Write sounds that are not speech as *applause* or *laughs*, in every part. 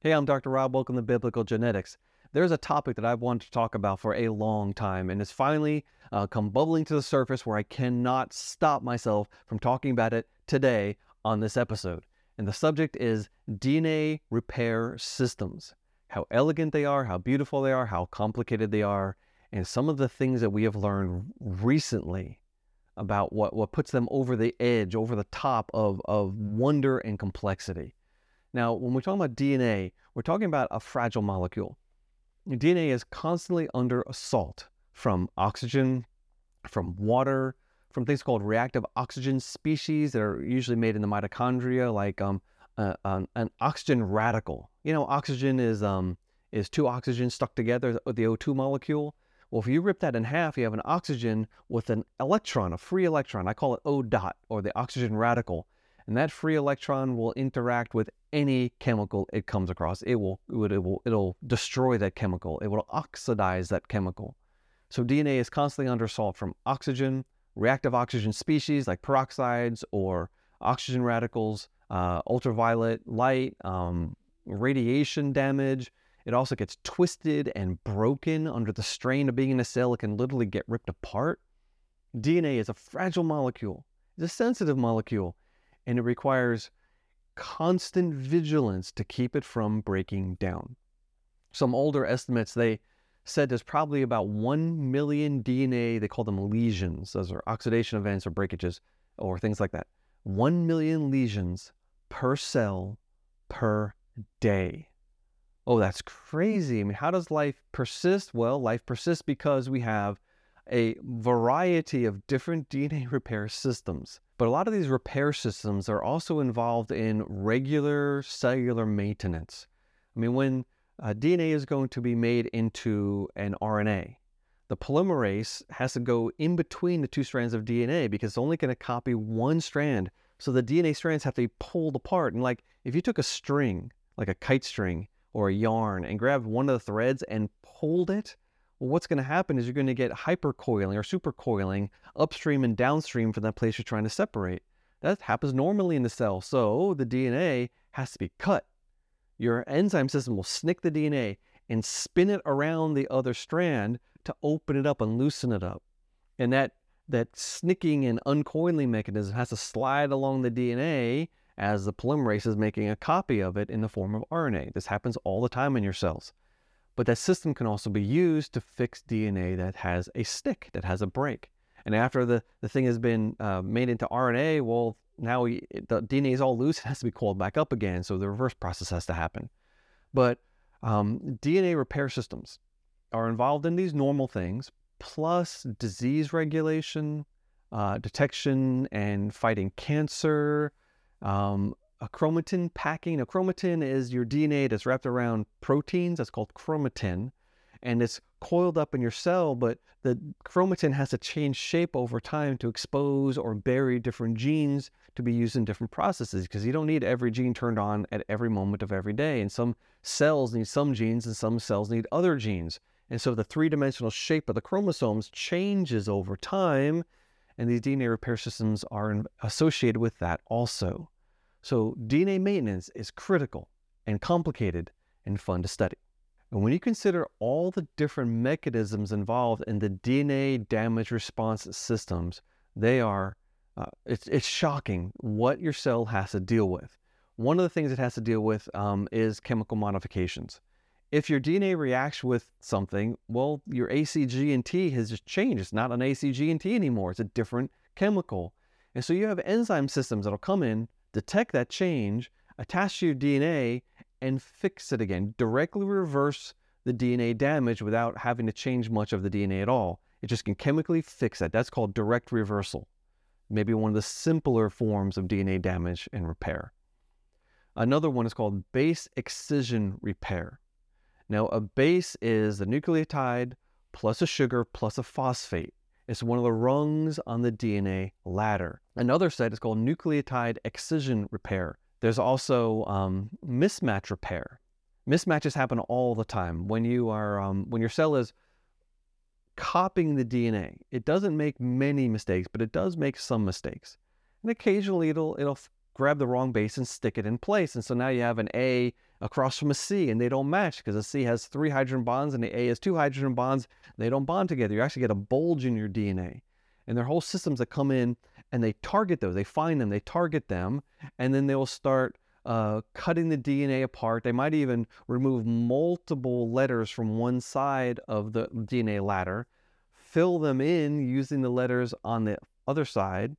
Hey, I'm Dr. Rob. Welcome to Biblical Genetics. There's a topic that I've wanted to talk about for a long time, and it's finally uh, come bubbling to the surface where I cannot stop myself from talking about it today on this episode. And the subject is DNA repair systems. How elegant they are, how beautiful they are, how complicated they are, and some of the things that we have learned recently about what, what puts them over the edge, over the top of, of wonder and complexity. Now, when we're talking about DNA, we're talking about a fragile molecule. DNA is constantly under assault from oxygen, from water, from things called reactive oxygen species that are usually made in the mitochondria, like um, uh, an, an, oxygen radical. You know, oxygen is um, is two oxygens stuck together with the O2 molecule. Well, if you rip that in half, you have an oxygen with an electron, a free electron. I call it O dot or the oxygen radical. And that free electron will interact with any chemical it comes across. It will, it will, it'll destroy that chemical. It will oxidize that chemical. So DNA is constantly under assault from oxygen, reactive oxygen species like peroxides or oxygen radicals, uh, ultraviolet light, um, radiation damage, it also gets twisted and broken under the strain of being in a cell. It can literally get ripped apart. DNA is a fragile molecule, it's a sensitive molecule, and it requires constant vigilance to keep it from breaking down. Some older estimates, they said there's probably about 1 million DNA, they call them lesions. Those are oxidation events or breakages or things like that. 1 million lesions per cell per day. Oh, that's crazy. I mean, how does life persist? Well, life persists because we have a variety of different DNA *laughs* repair systems. But a lot of these repair systems are also involved in regular cellular maintenance. I mean, when uh, DNA is going to be made into an RNA, the polymerase has to go in between the two strands of DNA because it's only going to copy one strand. So the DNA strands have to be pulled apart. And like if you took a string, like a kite string, or a yarn and grabbed one of the threads and pulled it, well, what's going to happen is you're going to get hypercoiling or supercoiling upstream and downstream from that place you're trying to separate. That happens normally in the cell. So the DNA has to be cut. Your enzyme system will snick the DNA and spin it around the other strand to open it up and loosen it up. And that that snicking and uncoiling mechanism has to slide along the DNA as the polymerase is making a copy of it in the form of RNA. This happens all the time in your cells. But that system can also be used to fix DNA that has a stick, that has a break. And after the, the thing has been uh, made into RNA, well, now we, the DNA is all loose, *laughs* it has to be called back up again. So the reverse process has to happen. But um, DNA repair systems are involved in these normal things, plus disease regulation, uh, detection and fighting cancer, um, a chromatin packing. A chromatin is your DNA that's wrapped around proteins. That's called chromatin. And it's coiled up in your cell, but the chromatin has to change shape over time to expose or bury different genes to be used in different processes because you don't need every gene turned on at every moment of every day. And some cells need some genes and some cells need other genes. And so the three dimensional shape of the chromosomes changes over time and these DNA repair systems are associated with that also. So DNA maintenance is critical and complicated and fun to study. And when you consider all the different mechanisms involved in the DNA damage response systems, they are, uh, it's, it's shocking what your cell has to deal with. One of the things it has to deal with um, is chemical modifications. If your DNA reacts with something, well, your ACG&T has just changed. It's not an ACG&T anymore. It's a different chemical. And so you have enzyme systems that'll come in, detect that change, attach to your DNA, and fix it again. Directly reverse the DNA damage without having to change much of the DNA at all. It just can chemically fix that. That's called direct reversal. Maybe one of the simpler forms of DNA damage and repair. Another one is called base excision repair. Now, a base is a nucleotide plus a sugar plus a phosphate. It's one of the rungs on the DNA ladder. Another set is called nucleotide excision repair. There's also um, mismatch repair. Mismatches happen all the time when you are um, when your cell is copying the DNA. It doesn't make many mistakes, but it does make some mistakes. And occasionally it'll it'll grab the wrong base and stick it in place. And so now you have an A across from a C and they don't match because a C has three hydrogen bonds and the A has two hydrogen bonds. They don't bond together. You actually get a bulge in your DNA. And there are whole systems that come in and they target those. They find them, they target them, and then they'll start uh, cutting the DNA apart. They might even remove multiple letters from one side of the DNA ladder, fill them in using the letters on the other side,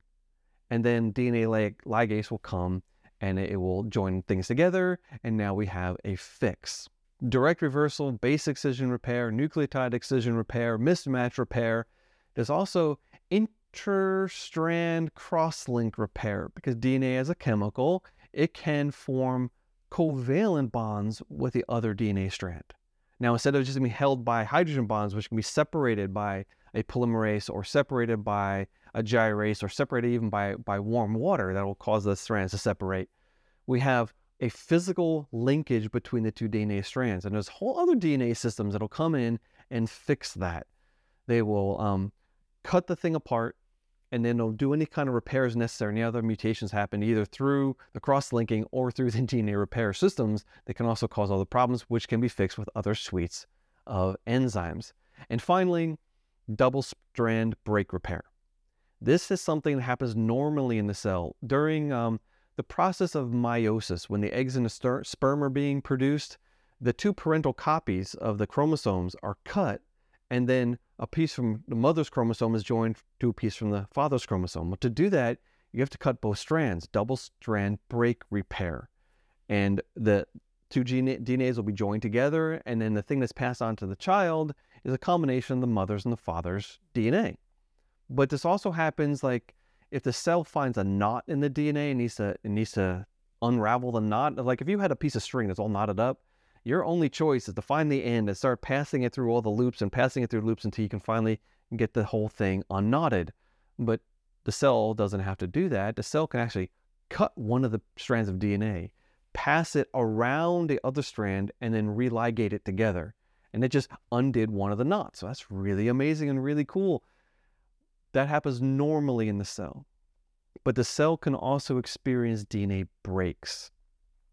and then DNA ligase will come and it will join things together, and now we have a fix. Direct reversal, base excision repair, nucleotide excision repair, mismatch repair. There's also interstrand cross-link repair because DNA is a chemical, it can form covalent bonds with the other DNA strand. Now, instead of just being held by hydrogen bonds, which can be separated by a polymerase or separated by a gyrase or separated even by, by warm water that will cause the strands to separate, we have a physical linkage between the two DNA strands. And there's whole other DNA systems that'll come in and fix that. They will um, cut the thing apart and then they'll do any kind of repairs necessary. Any other mutations happen either through the cross-linking or through the *laughs* DNA repair systems that can also cause all the problems, which can be fixed with other suites of enzymes. And finally, double strand break repair. This is something that happens normally in the cell during um, the process of meiosis. When the eggs and the sperm are being produced, the two parental copies of the chromosomes are cut, and then a piece from the mother's chromosome is joined to a piece from the father's chromosome. But to do that, you have to cut both strands, double strand break repair. And the two DNAs will be joined together, and then the thing that's passed on to the child is a combination of the mother's and the father's DNA. But this also happens like if the cell finds a knot in the DNA and needs to it needs to unravel the knot. Like if you had a piece of string that's all knotted up, your only choice is to find the end and start passing it through all the loops and passing it through loops until you can finally get the whole thing unknotted. But the cell doesn't have to do that. The cell can actually cut one of the strands of DNA, pass it around the other strand, and then religate it together and it just undid one of the knots. So that's really amazing and really cool. That happens normally in the cell. But the cell can also experience DNA breaks.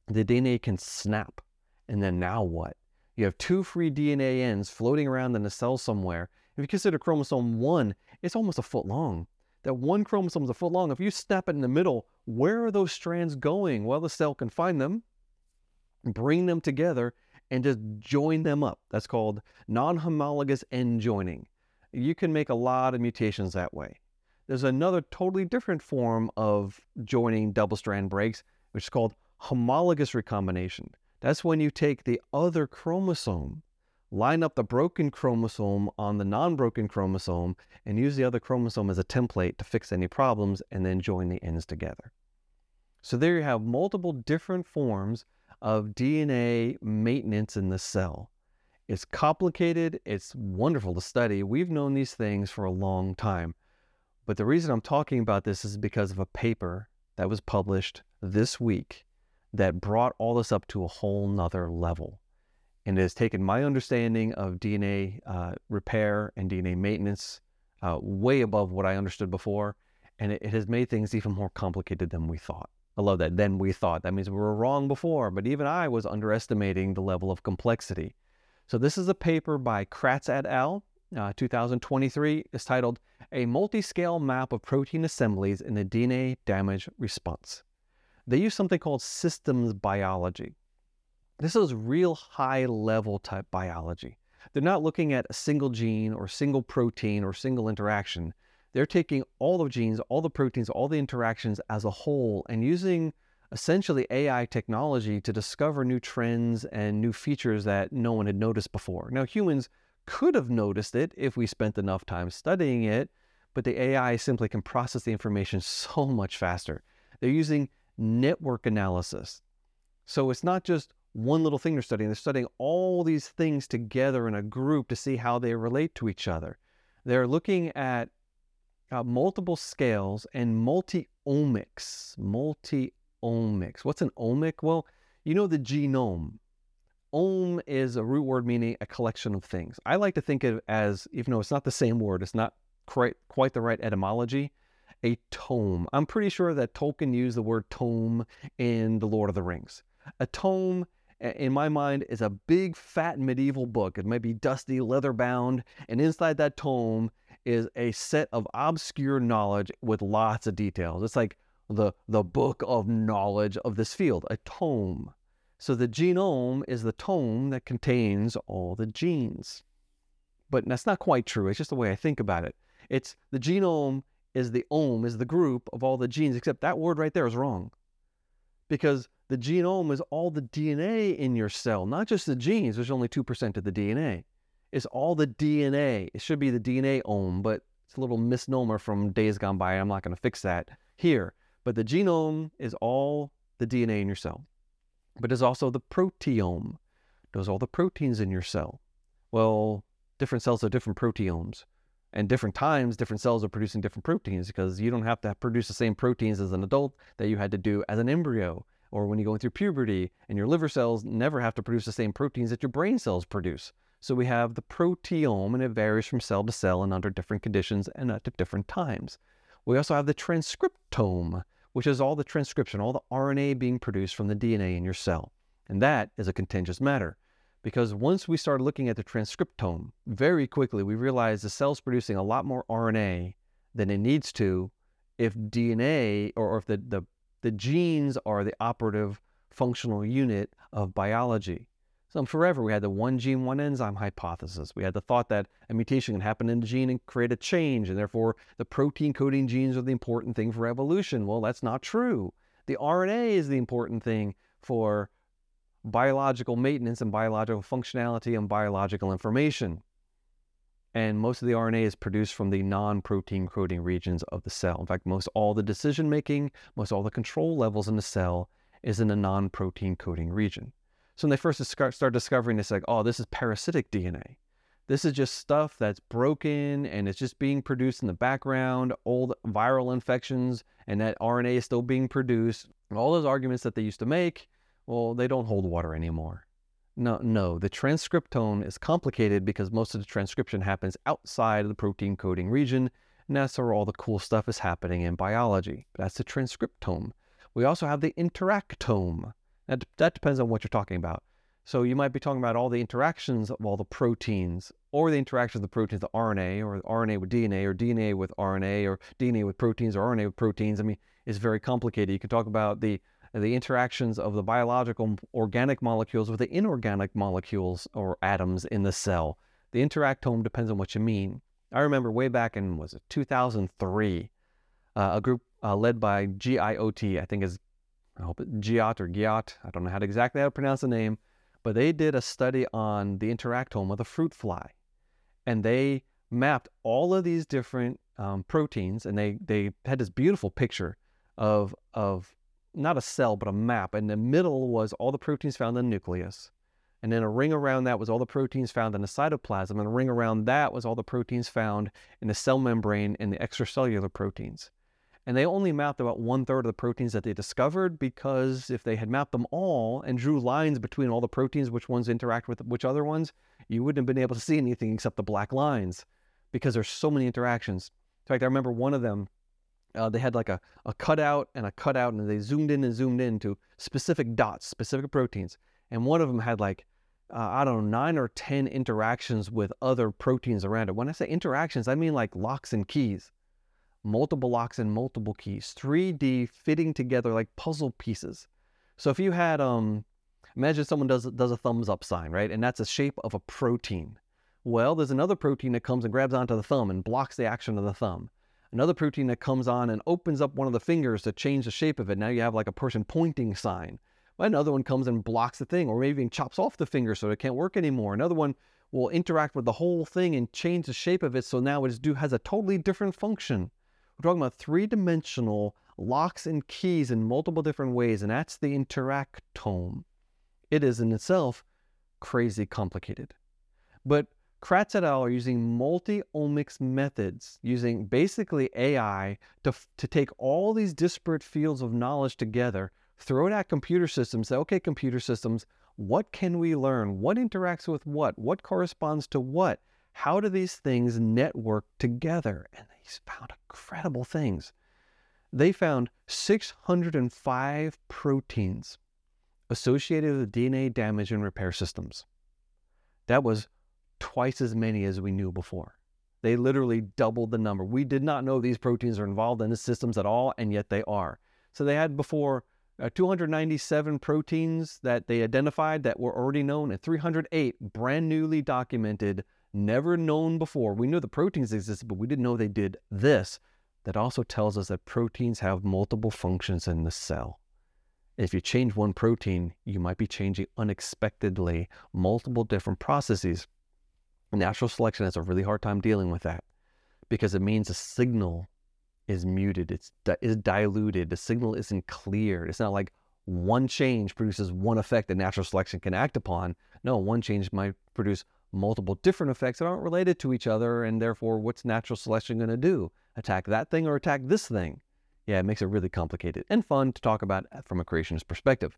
The DNA can snap. And then now what? You have two free DNA ends floating around in the cell somewhere. If you consider chromosome 1, it's almost a foot long. That one chromosome is a foot long. If you snap it in the middle, where are those strands going? Well, the cell can find them, bring them together, and just join them up. That's called non-homologous end joining. You can make a lot of mutations that way. There's another totally different form of joining double strand breaks, which is called homologous recombination. That's when you take the other chromosome, line up the broken chromosome on the non-broken chromosome, and use the other chromosome as a template to fix any problems, and then join the ends together. So there you have multiple different forms of DNA maintenance in the cell. It's complicated, it's wonderful to study. We've known these things for a long time. But the reason I'm talking about this is because of a paper that was published this week that brought all this up to a whole nother level. And it has taken my understanding of DNA uh, repair and DNA maintenance uh, way above what I understood before. And it, it has made things even more complicated than we thought. I love that. Then we thought. That means we were wrong before, but even I was underestimating the level of complexity. So this is a paper by Kratz et al., uh, 2023. is titled A Multi-Scale Map of Protein Assemblies in the DNA Damage Response. They use something called systems biology. This is real high-level type biology. They're not looking at a single gene or single protein or single interaction. They're taking all the genes, all the proteins, all the interactions as a whole and using essentially AI technology to discover new trends and new features that no one had noticed before. Now, humans could have noticed it if we spent enough time studying it, but the AI simply can process the information *laughs* so much faster. They're using network analysis. So it's not just one little thing they're studying, they're studying all these things together in a group to see how they relate to each other. They're looking at uh, multiple scales and multi-omics. Multi-omics. What's an omic? Well, you know the genome. Om is a root word meaning a collection of things. I like to think of it as, even though it's not the same word, it's not quite, quite the right etymology, a tome. I'm pretty sure that Tolkien used the word tome in The Lord of the Rings. A tome in my mind, is a big, fat medieval book. It might be dusty, leather bound, and inside that tome is a set of obscure knowledge with lots of details. It's like the the book of knowledge of this field, a tome. So the genome is the tome that contains all the genes. But that's not quite true. It's just the way I think about it. It's the genome is the ome, is the group of all the genes, except that word right there is wrong. Because the genome is all the DNA in your cell, not just the genes. There's only 2% of the DNA. It's all the DNA. It should be the DNA ome, but it's a little misnomer from days gone by. I'm not going to fix that here. But the genome is all the DNA in your cell. But there's also the proteome. Those all the proteins in your cell. Well, different cells have different proteomes. And different times, different cells are producing different proteins because you don't have to produce the same proteins as an adult that you had to do as an embryo or when you're going through puberty. And your liver cells never have to produce the same proteins that your brain cells produce. So we have the proteome, and it varies from cell to cell and under different conditions and at different times. We also have the transcriptome, which is all the transcription, all the RNA being produced from the DNA in your cell. And that is a contentious matter. Because once we started looking at the transcriptome, very quickly we realized the cell's producing a lot more RNA than it needs to if DNA or, or if the, the, the genes are the operative functional unit of biology. So forever we had the one gene, one enzyme hypothesis. We had the thought that a mutation can happen in the gene and create a change, and therefore the protein coding genes are the important thing for evolution. Well, that's not true. The RNA is the important thing for biological maintenance and biological functionality and biological information. And most of the RNA is produced from the non protein coding regions of the cell. In fact, most all the decision making, most all the control levels in the cell is in the non protein coding region. So when they first start discovering this, like, oh, this is parasitic DNA. This is just stuff that's broken and it's just being produced in the background, old viral infections, and that RNA is still being produced. All those arguments that they used to make well, they don't hold water anymore. No, no, the transcriptome is complicated because most of the transcription happens outside of the protein coding region, and that's where all the cool stuff is happening in biology. That's the transcriptome. We also have the interactome. That, that depends on what you're talking about. So you might be talking about all the interactions of all the proteins, or the interactions of the proteins, the RNA, or RNA with DNA, or DNA with RNA, or DNA with proteins, or RNA with proteins. I mean, it's very complicated. You can talk about the the interactions of the biological organic molecules with the inorganic molecules or atoms in the cell. The interactome depends on what you mean. I remember way back in was it 2003, uh, a group uh, led by GIOT, I think is I hope it Giot or Giot, I don't know how to exactly how to pronounce the name, but they did a study on the interactome of the fruit fly, and they mapped all of these different um, proteins, and they they had this beautiful picture of of not a cell, but a map. and the middle was all the proteins found in the nucleus. And then a ring around that was all the proteins found in the cytoplasm. And a ring around that was all the proteins found in the cell membrane and the extracellular proteins. And they only mapped about one third of the proteins that they discovered because if they had mapped them all and drew lines between all the proteins, which ones interact with which other ones, you wouldn't have been able to see anything except the black lines because there's so many interactions. In fact, I remember one of them uh, they had like a, a cutout and a cutout, and they zoomed in and zoomed in to specific dots, specific proteins. And one of them had like, uh, I don't know, nine or 10 interactions with other proteins around it. When I say interactions, I mean like locks and keys, multiple locks and multiple keys, 3D fitting together like puzzle pieces. So if you had, um, imagine someone does, does a thumbs up sign, right? And that's a shape of a protein. Well, there's another protein that comes and grabs onto the thumb and blocks the action of the thumb another protein that comes on and opens up one of the fingers to change the shape of it. Now you have like a person pointing sign. Another one comes and blocks the thing, or maybe even chops off the finger so it can't work anymore. Another one will interact with the whole thing and change the shape of it so now it do, has a totally different function. We're talking about three dimensional locks and keys in multiple different ways, and that's the interactome. It is in itself crazy complicated. But Kratz et al. are using multi-omics methods, using basically AI to, to take all these disparate fields of knowledge together, throw it at computer systems, say, okay, computer systems, what can we learn? What interacts with what? What corresponds to what? How do these things network together? And they found incredible things. They found 605 proteins associated with DNA damage and repair systems. That was twice as many as we knew before. They literally doubled the number. We did not know these proteins are involved in the systems at all, and yet they are. So they had before uh, 297 proteins that they identified that were already known, and 308 brand newly documented, never known before. We knew the proteins existed, but we didn't know they did this. That also tells us that proteins have multiple functions in the cell. If you change one protein, you might be changing unexpectedly multiple different processes. Natural selection has a really hard time dealing with that because it means a signal is muted, it's di- is diluted, the signal isn't clear. It's not like one change produces one effect that natural selection can act upon. No, one change might produce multiple different effects that aren't related to each other, and therefore, what's natural selection going to do? Attack that thing or attack this thing? Yeah, it makes it really complicated and fun to talk about from a creationist perspective.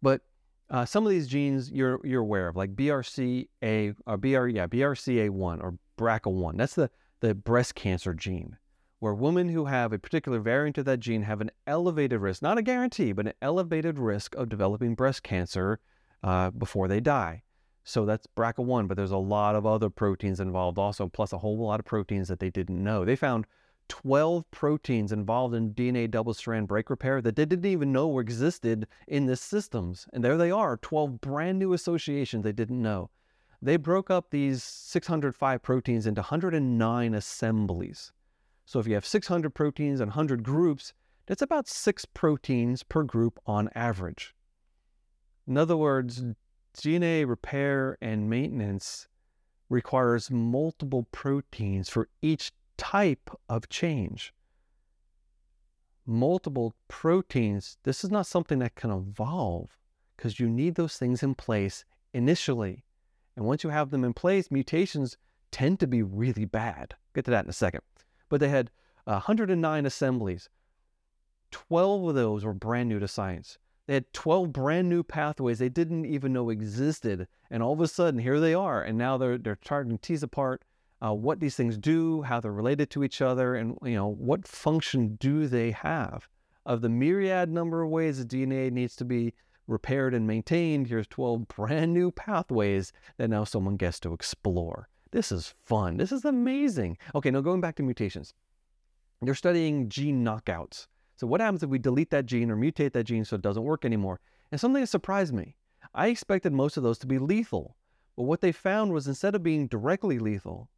But uh, some of these genes you're you're aware of, like BRCA or BR yeah BRCA1 or BRCA1. That's the the breast cancer gene where women who have a particular variant of that gene have an elevated risk, not a guarantee, but an elevated risk of developing breast cancer uh, before they die. So that's BRCA1, but there's a lot of other proteins involved also, plus a whole lot of proteins that they didn't know. They found 12 proteins involved in DNA double strand break repair that they didn't even know existed in the systems. And there they are 12 brand new associations they didn't know. They broke up these 605 proteins into 109 assemblies. So if you have 600 proteins and 100 groups, that's about six proteins per group on average. In other words, DNA repair and maintenance requires multiple proteins for each type of change. Multiple proteins, this is not something that can evolve because you need those things in place initially. And once you have them in place, mutations tend to be really bad. Get to that in a second but they had 109 assemblies. 12 of those were brand new to science. They had 12 brand new pathways they didn't even know existed. And all of a sudden, here they are. And now they're, they're trying to tease apart uh, what these things do, how they're related to each other, and you know what function do they have. Of the myriad number of ways the DNA needs to be repaired and maintained, here's 12 *laughs* brand new pathways that now someone gets to explore. This is fun. This is amazing. Okay, now going back to mutations. They're studying gene knockouts. So what happens if we delete that gene or mutate that gene so it doesn't work anymore? And something that surprised me. I expected most of those to be lethal. But what they found was instead of being directly lethal,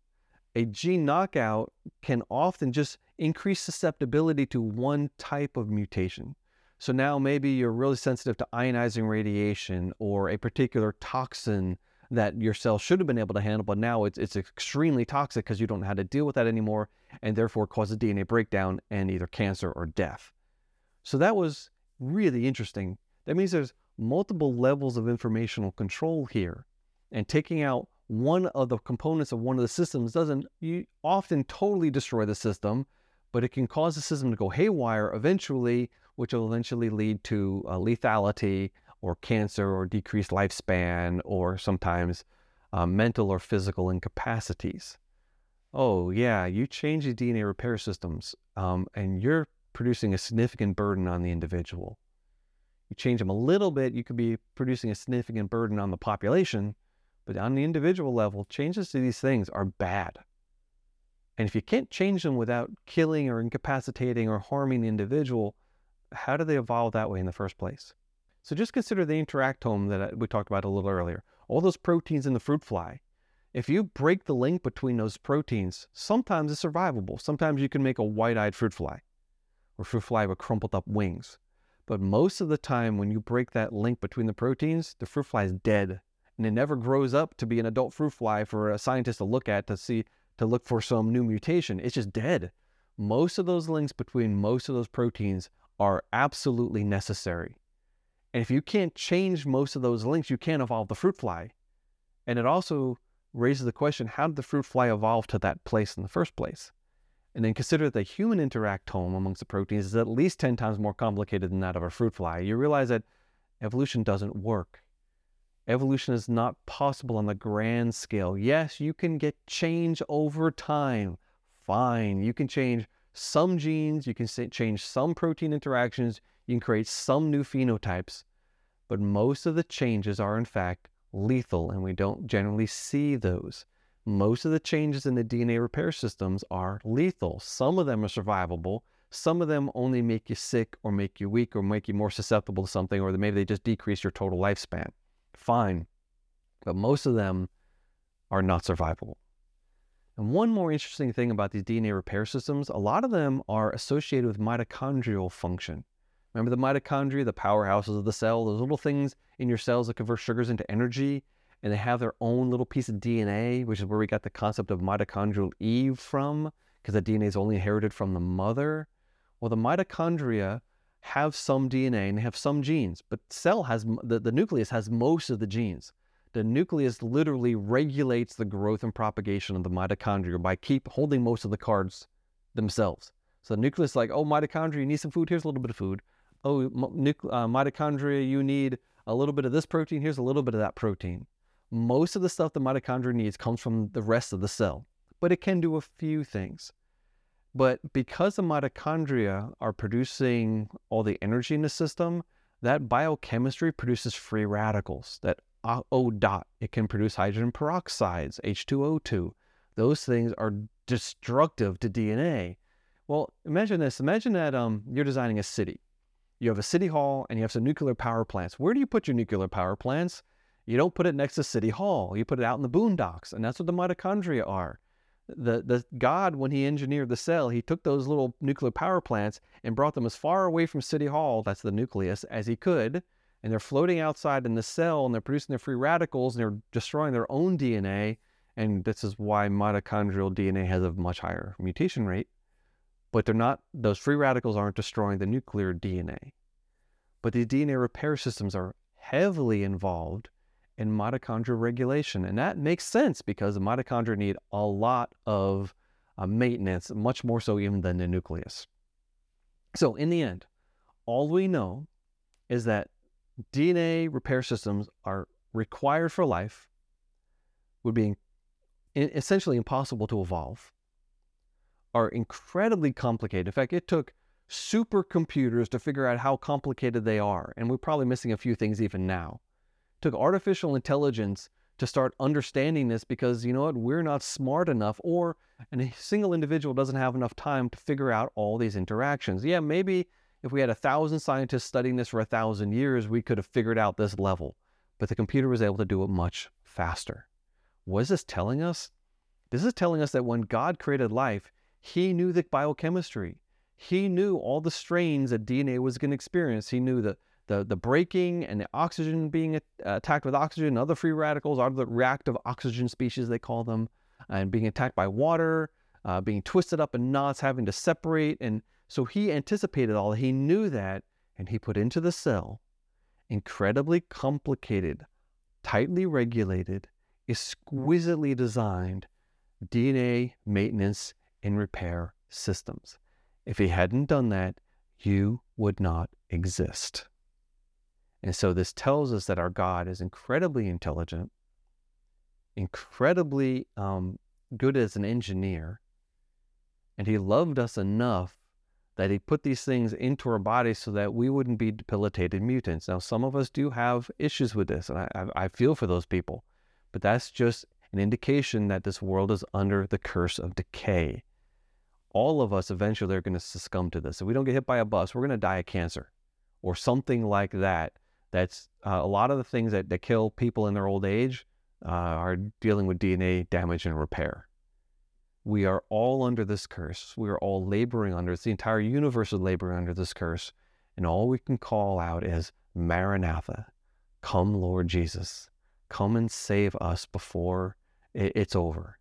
a gene knockout can often just increase susceptibility to one type of mutation. So now maybe you're really sensitive to ionizing radiation or a particular toxin that your cell should have been able to handle, but now it's, it's extremely toxic because you don't know how to deal with that anymore and therefore causes DNA breakdown and either cancer or death. So that was really interesting. That means there's multiple levels of informational control here. And taking out one of the components of one of the systems doesn't you often totally destroy the system, but it can cause the system to go haywire eventually, which will eventually lead to uh, lethality or cancer or decreased lifespan or sometimes uh, mental or physical incapacities. Oh, yeah, you change the DNA repair systems um, and you're producing a significant burden on the individual. You change them a little bit, you could be producing a significant burden on the population, but on the individual level, changes to these things are bad. And if you can't change them without killing or incapacitating or harming the individual, how do they evolve that way in the first place? So just consider the interactome that uh, we talked about a little earlier. All those proteins in the fruit fly. If you break the link between those proteins, sometimes it's survivable. Sometimes you can make a white-eyed fruit fly or fruit fly with crumpled up wings. But most of the time when you break that link between the proteins, the fruit fly is dead and it never grows up to be an adult fruit fly for a scientist to look at to see to look for some new mutation. It's just dead. Most of those links between most of those proteins are absolutely necessary. And if you can't change most of those links, you can't evolve the fruit fly. And it also raises the question how did the fruit fly evolve to that place in the first place? And then consider that the human interactome amongst the proteins is at least 10 times more complicated than that of a fruit fly. You realize that evolution doesn't work. Evolution is not possible on the grand scale. Yes, you can get change over time. Fine. You can change some genes, you can change some protein interactions, you can create some new phenotypes, but most of the changes are in fact lethal, and we don't generally see those. Most of the changes in the DNA repair systems are lethal. Some of them are survivable. Some of them only make you sick or make you weak or make you more susceptible to something, or maybe they just decrease your total lifespan. Fine. But most of them are not survivable. And one more interesting thing about these DNA repair systems, a lot of them are associated with mitochondrial function. Remember the mitochondria, the powerhouses of the cell, those little things in your cells that convert sugars into energy, and they have their own little piece of DNA, which is where we got the concept of mitochondrial Eve from, because the DNA is only inherited from the mother. Well, the mitochondria have some DNA and they have some genes, but cell has the, the nucleus has most of the genes. The nucleus literally regulates the growth and propagation of the mitochondria by keep holding most of the cards themselves. So the nucleus is like, oh, mitochondria, you need some food. Here's a little bit of food oh, nucle- uh, mitochondria, you need a little bit of this protein, here's a little bit of that protein. Most of the stuff the mitochondria needs comes from the rest of the cell, but it can do a few things. But because the mitochondria are producing all the energy in the system, that biochemistry produces free radicals. That O dot, it can produce hydrogen peroxides, H2O2. Those things are destructive to DNA. Well, imagine this. Imagine that um, you're designing a city you have a city hall and you have some nuclear power plants. Where do you put your nuclear power plants? You don't put it next to City Hall. You put it out in the boondocks, and that's what the mitochondria are. The, the God, when he engineered the cell, he took those little nuclear power plants and brought them as far away from City Hall, that's the nucleus, as he could. And they're floating outside in the cell and they're producing their free radicals and they're destroying their own DNA. And this is why mitochondrial DNA has a much higher mutation rate but they're not, those free radicals aren't destroying the nuclear DNA. But the DNA repair systems are heavily involved in mitochondrial regulation. And that makes sense because the mitochondria need a lot of uh, maintenance, much more so even than the nucleus. So, in the end, all we know is that DNA repair systems are required for life, would be essentially impossible to evolve, are incredibly complicated. In fact, it took supercomputers to figure out how complicated they are, and we're probably missing a few things even now. Took artificial intelligence to start understanding this because you know what, we're not smart enough, or a single individual doesn't have enough time to figure out all these interactions. Yeah, maybe if we had a thousand scientists studying this for a thousand years, we could have figured out this level, but the computer was able to do it much faster. What is this telling us? This is telling us that when God created life, he knew the biochemistry. He knew all the strains that DNA was going to experience. He knew the, the, the breaking and the oxygen being attacked with oxygen, and other free radicals, other reactive oxygen species, they call them, and being attacked by water, uh, being twisted up in knots, having to separate. And so he anticipated all. He knew that, and he put into the cell incredibly complicated, tightly regulated, exquisitely designed DNA maintenance and repair systems. If he hadn't done that, you would not exist. And so this tells us that our God is incredibly intelligent, incredibly um, good as an engineer, and he loved us enough that he put these things into our bodies so that we wouldn't be debilitated mutants. Now, some of us do have issues with this, and I, I, I feel for those people, but that's just an indication that this world is under the curse of decay all of us eventually are going to succumb to this. If we don't get hit by a bus, we're going to die of cancer or something like that. That's uh, a lot of the things that, that kill people in their old age uh, are dealing with DNA damage and repair. We are all under this curse. We are all laboring under it. The entire universe is laboring under this curse. And all we can call out is Maranatha, come, Lord Jesus. Come and save us before it's over.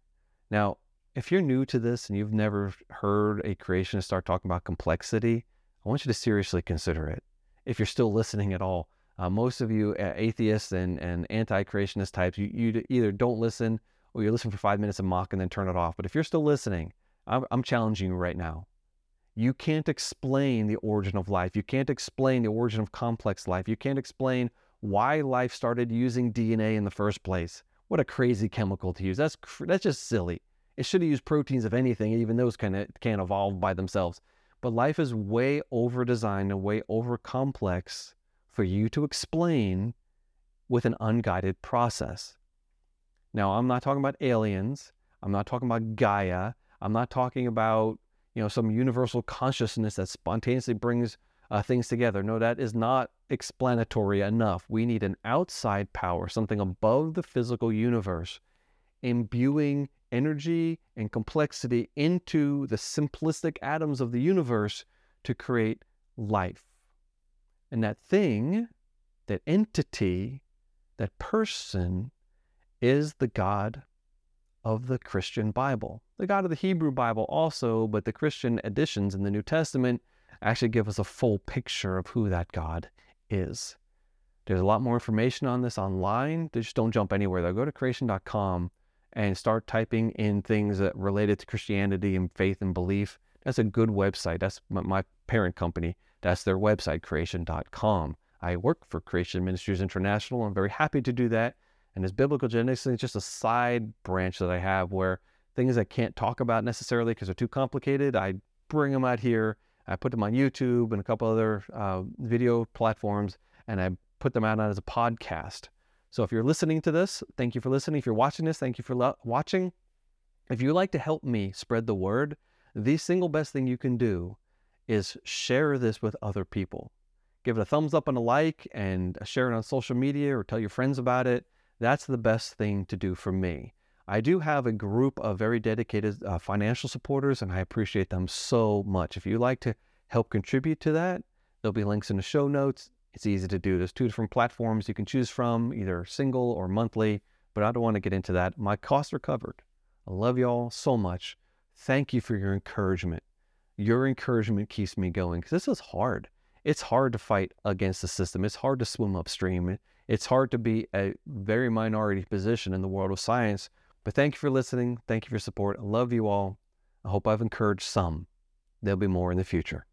Now, if you're new to this and you've never heard a creationist start talking about complexity, I want you to seriously consider it. If you're still listening at all, uh, most of you uh, atheists and, and anti-creationist types, you, you either don't listen or you listen for five minutes and mock and then turn it off. But if you're still listening, I'm, I'm challenging you right now. You can't explain the origin of life. You can't explain the origin of complex life. You can't explain why life started using DNA in the first place. What a crazy chemical to use. That's that's just silly. It should have used proteins if anything, even those kind of can't evolve by themselves. But life is way over designed and way over complex for you to explain with an unguided process. Now, I'm not talking about aliens. I'm not talking about Gaia. I'm not talking about, you know, some universal consciousness that spontaneously brings uh, things together. No, that is not explanatory enough. We need an outside power, something above the physical universe, imbuing energy and complexity into the simplistic atoms of the universe to create life. And that thing, that entity, that person is the God of the Christian Bible. The God of the Hebrew Bible also, but the Christian editions in the New Testament actually give us a full picture of who that God is. There's a lot more information on this online. Just don't jump anywhere though. Go to creation.com and start typing in things that related to Christianity and faith and belief. That's a good website. That's my parent company. That's their website, creation.com. I work for Creation Ministries International. I'm very happy to do that. And this biblical genetics is just a side branch that I have where things I can't talk about necessarily because they're too complicated, I bring them out here. I put them on YouTube and a couple other uh, video platforms, and I put them out as a podcast. So if you're listening to this, thank you for listening. If you're watching this, thank you for lo- watching. If you'd like to help me spread the word, the single best thing you can do is share this with other people. Give it a thumbs up and a like and share it on social media or tell your friends about it. That's the best thing to do for me. I do have a group of very dedicated uh, financial supporters, and I appreciate them so much. If you'd like to help contribute to that, there'll be links in the show notes. It's easy to do. There's two different platforms you can choose from, either single or monthly, but I don't want to get into that. My costs are covered. I love y'all so much. Thank you for your encouragement your encouragement keeps me going because this is hard. It's hard to fight against the system. It's hard to swim upstream. It's hard to be a very minority position in the world of science. But thank you for listening. Thank you for your support. I love you all. I hope I've encouraged some. There'll be more in the future.